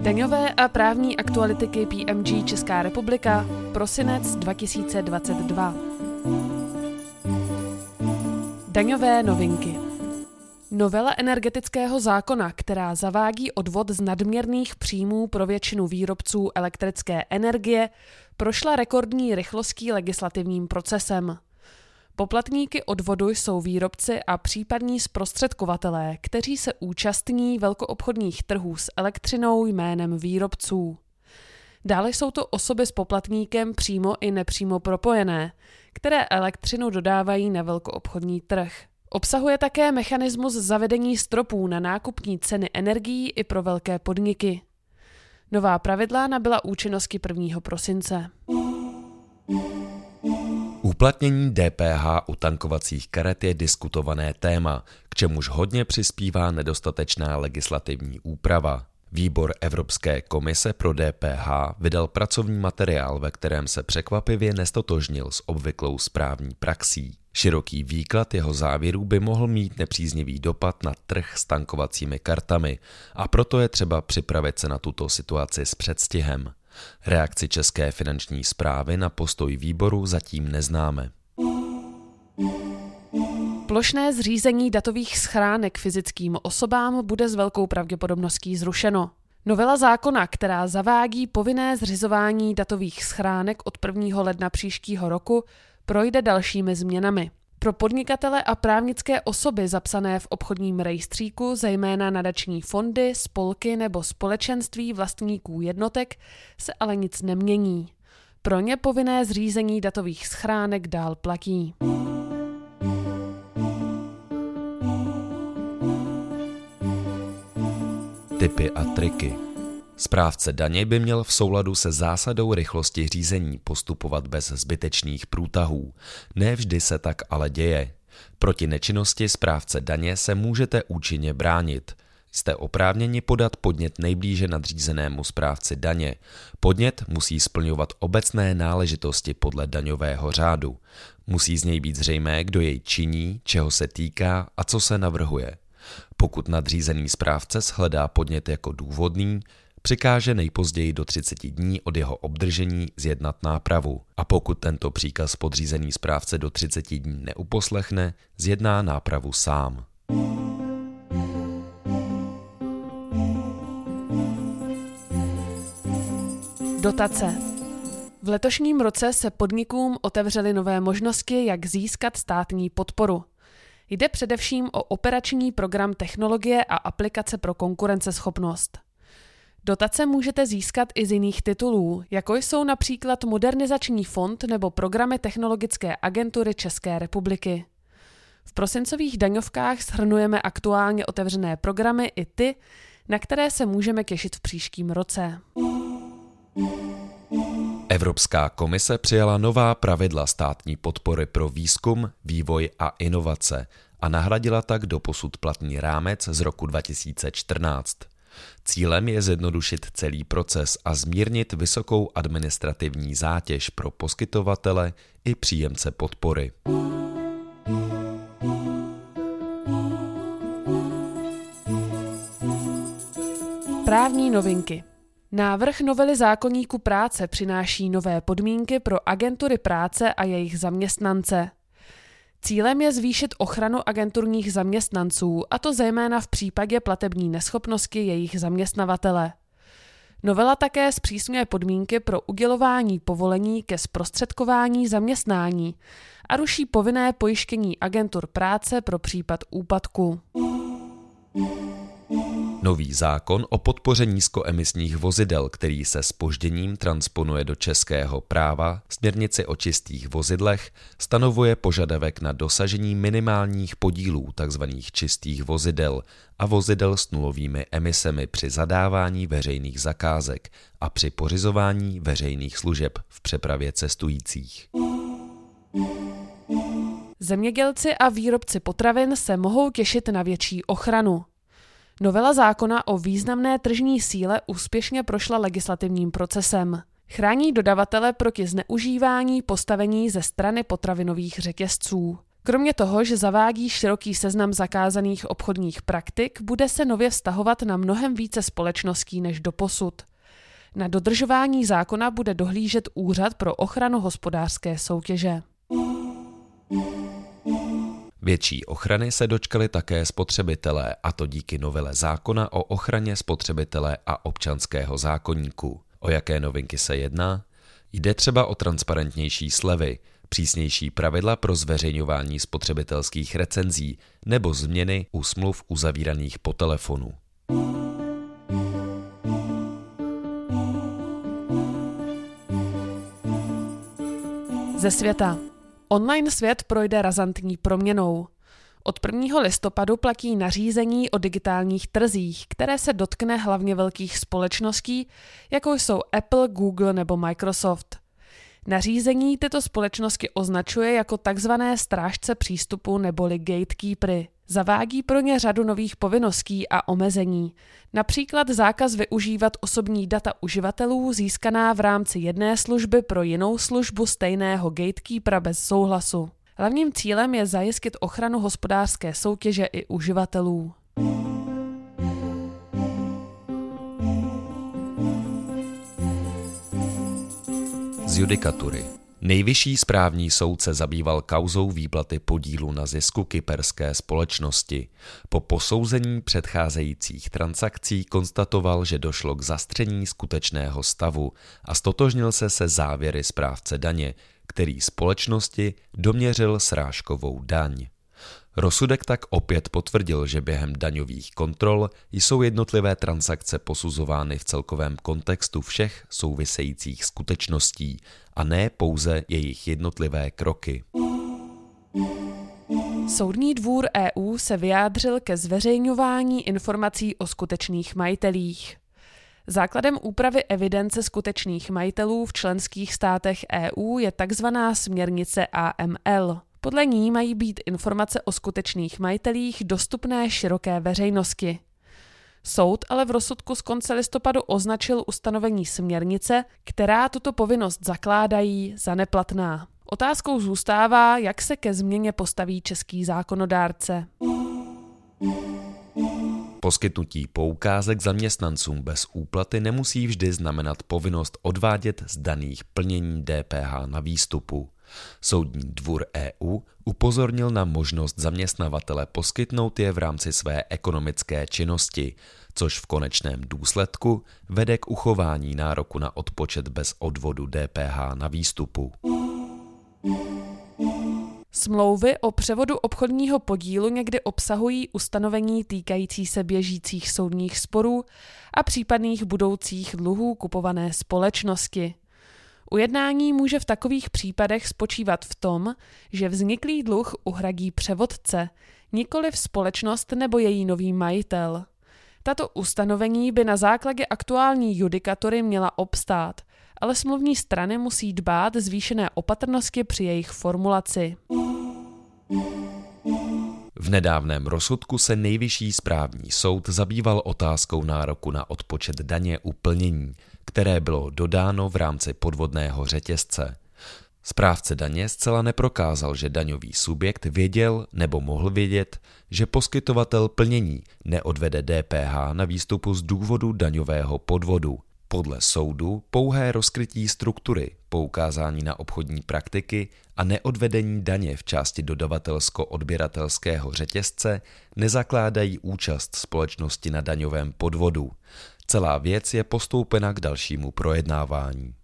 Daňové a právní aktuality KPMG Česká republika, prosinec 2022. Daňové novinky. Novela energetického zákona, která zavádí odvod z nadměrných příjmů pro většinu výrobců elektrické energie, prošla rekordní rychlostí legislativním procesem. Poplatníky odvodu jsou výrobci a případní zprostředkovatelé, kteří se účastní velkoobchodních trhů s elektřinou jménem výrobců. Dále jsou to osoby s poplatníkem přímo i nepřímo propojené, které elektřinu dodávají na velkoobchodní trh. Obsahuje také mechanismus zavedení stropů na nákupní ceny energií i pro velké podniky. Nová pravidla nabyla účinnosti 1. prosince. Uplatnění DPH u tankovacích karet je diskutované téma, k čemuž hodně přispívá nedostatečná legislativní úprava. Výbor Evropské komise pro DPH vydal pracovní materiál, ve kterém se překvapivě nestotožnil s obvyklou správní praxí. Široký výklad jeho závěrů by mohl mít nepříznivý dopad na trh s tankovacími kartami a proto je třeba připravit se na tuto situaci s předstihem. Reakci České finanční zprávy na postoj výboru zatím neznáme. Plošné zřízení datových schránek fyzickým osobám bude s velkou pravděpodobností zrušeno. Novela zákona, která zavádí povinné zřizování datových schránek od 1. ledna příštího roku, projde dalšími změnami. Pro podnikatele a právnické osoby zapsané v obchodním rejstříku, zejména nadační fondy, spolky nebo společenství vlastníků jednotek, se ale nic nemění. Pro ně povinné zřízení datových schránek dál platí. Typy a triky Správce daně by měl v souladu se zásadou rychlosti řízení postupovat bez zbytečných průtahů. Ne vždy se tak ale děje. Proti nečinnosti správce daně se můžete účinně bránit. Jste oprávněni podat podnět nejblíže nadřízenému správci daně. Podnět musí splňovat obecné náležitosti podle daňového řádu. Musí z něj být zřejmé, kdo jej činí, čeho se týká a co se navrhuje. Pokud nadřízený správce shledá podnět jako důvodný, přikáže nejpozději do 30 dní od jeho obdržení zjednat nápravu a pokud tento příkaz podřízený správce do 30 dní neuposlechne, zjedná nápravu sám. Dotace. V letošním roce se podnikům otevřely nové možnosti, jak získat státní podporu. Jde především o operační program technologie a aplikace pro konkurenceschopnost. Dotace můžete získat i z jiných titulů, jako jsou například Modernizační fond nebo programy Technologické agentury České republiky. V prosincových daňovkách shrnujeme aktuálně otevřené programy i ty, na které se můžeme těšit v příštím roce. Evropská komise přijala nová pravidla státní podpory pro výzkum, vývoj a inovace a nahradila tak doposud platný rámec z roku 2014. Cílem je zjednodušit celý proces a zmírnit vysokou administrativní zátěž pro poskytovatele i příjemce podpory. Právní novinky. Návrh novely zákonníku práce přináší nové podmínky pro agentury práce a jejich zaměstnance. Cílem je zvýšit ochranu agenturních zaměstnanců, a to zejména v případě platební neschopnosti jejich zaměstnavatele. Novela také zpřísňuje podmínky pro udělování povolení ke zprostředkování zaměstnání a ruší povinné pojištění agentur práce pro případ úpadku. Nový zákon o podpoře nízkoemisních vozidel, který se spožděním transponuje do českého práva, směrnici o čistých vozidlech, stanovuje požadavek na dosažení minimálních podílů tzv. čistých vozidel a vozidel s nulovými emisemi při zadávání veřejných zakázek a při pořizování veřejných služeb v přepravě cestujících. Zemědělci a výrobci potravin se mohou těšit na větší ochranu. Novela zákona o významné tržní síle úspěšně prošla legislativním procesem. Chrání dodavatele proti zneužívání postavení ze strany potravinových řetězců. Kromě toho, že zavádí široký seznam zakázaných obchodních praktik, bude se nově vztahovat na mnohem více společností než doposud. Na dodržování zákona bude dohlížet Úřad pro ochranu hospodářské soutěže. Větší ochrany se dočkali také spotřebitelé, a to díky novele zákona o ochraně spotřebitele a občanského zákonníku. O jaké novinky se jedná? Jde třeba o transparentnější slevy, přísnější pravidla pro zveřejňování spotřebitelských recenzí nebo změny u smluv uzavíraných po telefonu. Ze světa. Online svět projde razantní proměnou. Od 1. listopadu platí nařízení o digitálních trzích, které se dotkne hlavně velkých společností, jako jsou Apple, Google nebo Microsoft. Nařízení tyto společnosti označuje jako takzvané strážce přístupu neboli gatekeepery. Zavádí pro ně řadu nových povinností a omezení, například zákaz využívat osobní data uživatelů získaná v rámci jedné služby pro jinou službu stejného gatekeepera bez souhlasu. Hlavním cílem je zajistit ochranu hospodářské soutěže i uživatelů. Z judikatury. Nejvyšší správní soud se zabýval kauzou výplaty podílu na zisku kyperské společnosti. Po posouzení předcházejících transakcí konstatoval, že došlo k zastření skutečného stavu a stotožnil se se závěry správce daně, který společnosti doměřil srážkovou daň. Rozsudek tak opět potvrdil, že během daňových kontrol jsou jednotlivé transakce posuzovány v celkovém kontextu všech souvisejících skutečností a ne pouze jejich jednotlivé kroky. Soudní dvůr EU se vyjádřil ke zveřejňování informací o skutečných majitelích. Základem úpravy evidence skutečných majitelů v členských státech EU je tzv. směrnice AML. Podle ní mají být informace o skutečných majitelích dostupné široké veřejnosti. Soud ale v rozsudku z konce listopadu označil ustanovení směrnice, která tuto povinnost zakládají za neplatná. Otázkou zůstává, jak se ke změně postaví český zákonodárce. Poskytnutí poukázek zaměstnancům bez úplaty nemusí vždy znamenat povinnost odvádět z daných plnění DPH na výstupu. Soudní dvůr EU upozornil na možnost zaměstnavatele poskytnout je v rámci své ekonomické činnosti, což v konečném důsledku vede k uchování nároku na odpočet bez odvodu DPH na výstupu. Smlouvy o převodu obchodního podílu někdy obsahují ustanovení týkající se běžících soudních sporů a případných budoucích dluhů kupované společnosti. Ujednání může v takových případech spočívat v tom, že vzniklý dluh uhradí převodce, nikoli v společnost nebo její nový majitel. Tato ustanovení by na základě aktuální judikatury měla obstát, ale smluvní strany musí dbát zvýšené opatrnosti při jejich formulaci. V nedávném rozsudku se nejvyšší správní soud zabýval otázkou nároku na odpočet daně u plnění, které bylo dodáno v rámci podvodného řetězce. Správce daně zcela neprokázal, že daňový subjekt věděl nebo mohl vědět, že poskytovatel plnění neodvede DPH na výstupu z důvodu daňového podvodu. Podle soudu pouhé rozkrytí struktury, poukázání na obchodní praktiky a neodvedení daně v části dodavatelsko-odběratelského řetězce nezakládají účast společnosti na daňovém podvodu. Celá věc je postoupena k dalšímu projednávání.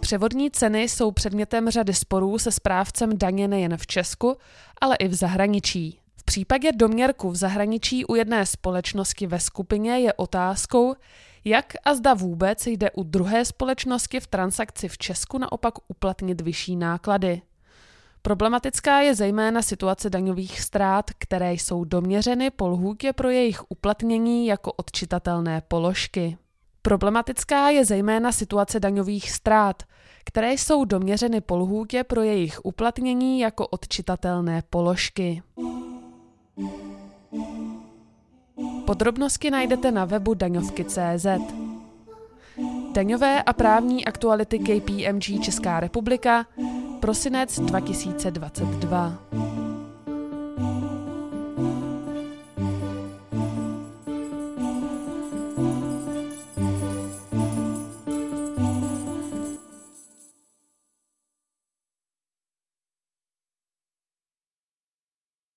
Převodní ceny jsou předmětem řady sporů se správcem daně nejen v Česku, ale i v zahraničí. V případě doměrku v zahraničí u jedné společnosti ve skupině je otázkou, jak a zda vůbec jde u druhé společnosti v transakci v Česku naopak uplatnit vyšší náklady. Problematická je zejména situace daňových ztrát, které jsou doměřeny po lhůtě pro jejich uplatnění jako odčitatelné položky. Problematická je zejména situace daňových ztrát, které jsou doměřeny po lhůtě pro jejich uplatnění jako odčitatelné položky. Podrobnosti najdete na webu daňovky.cz. Daňové a právní aktuality KPMG Česká republika Prosinec 2022.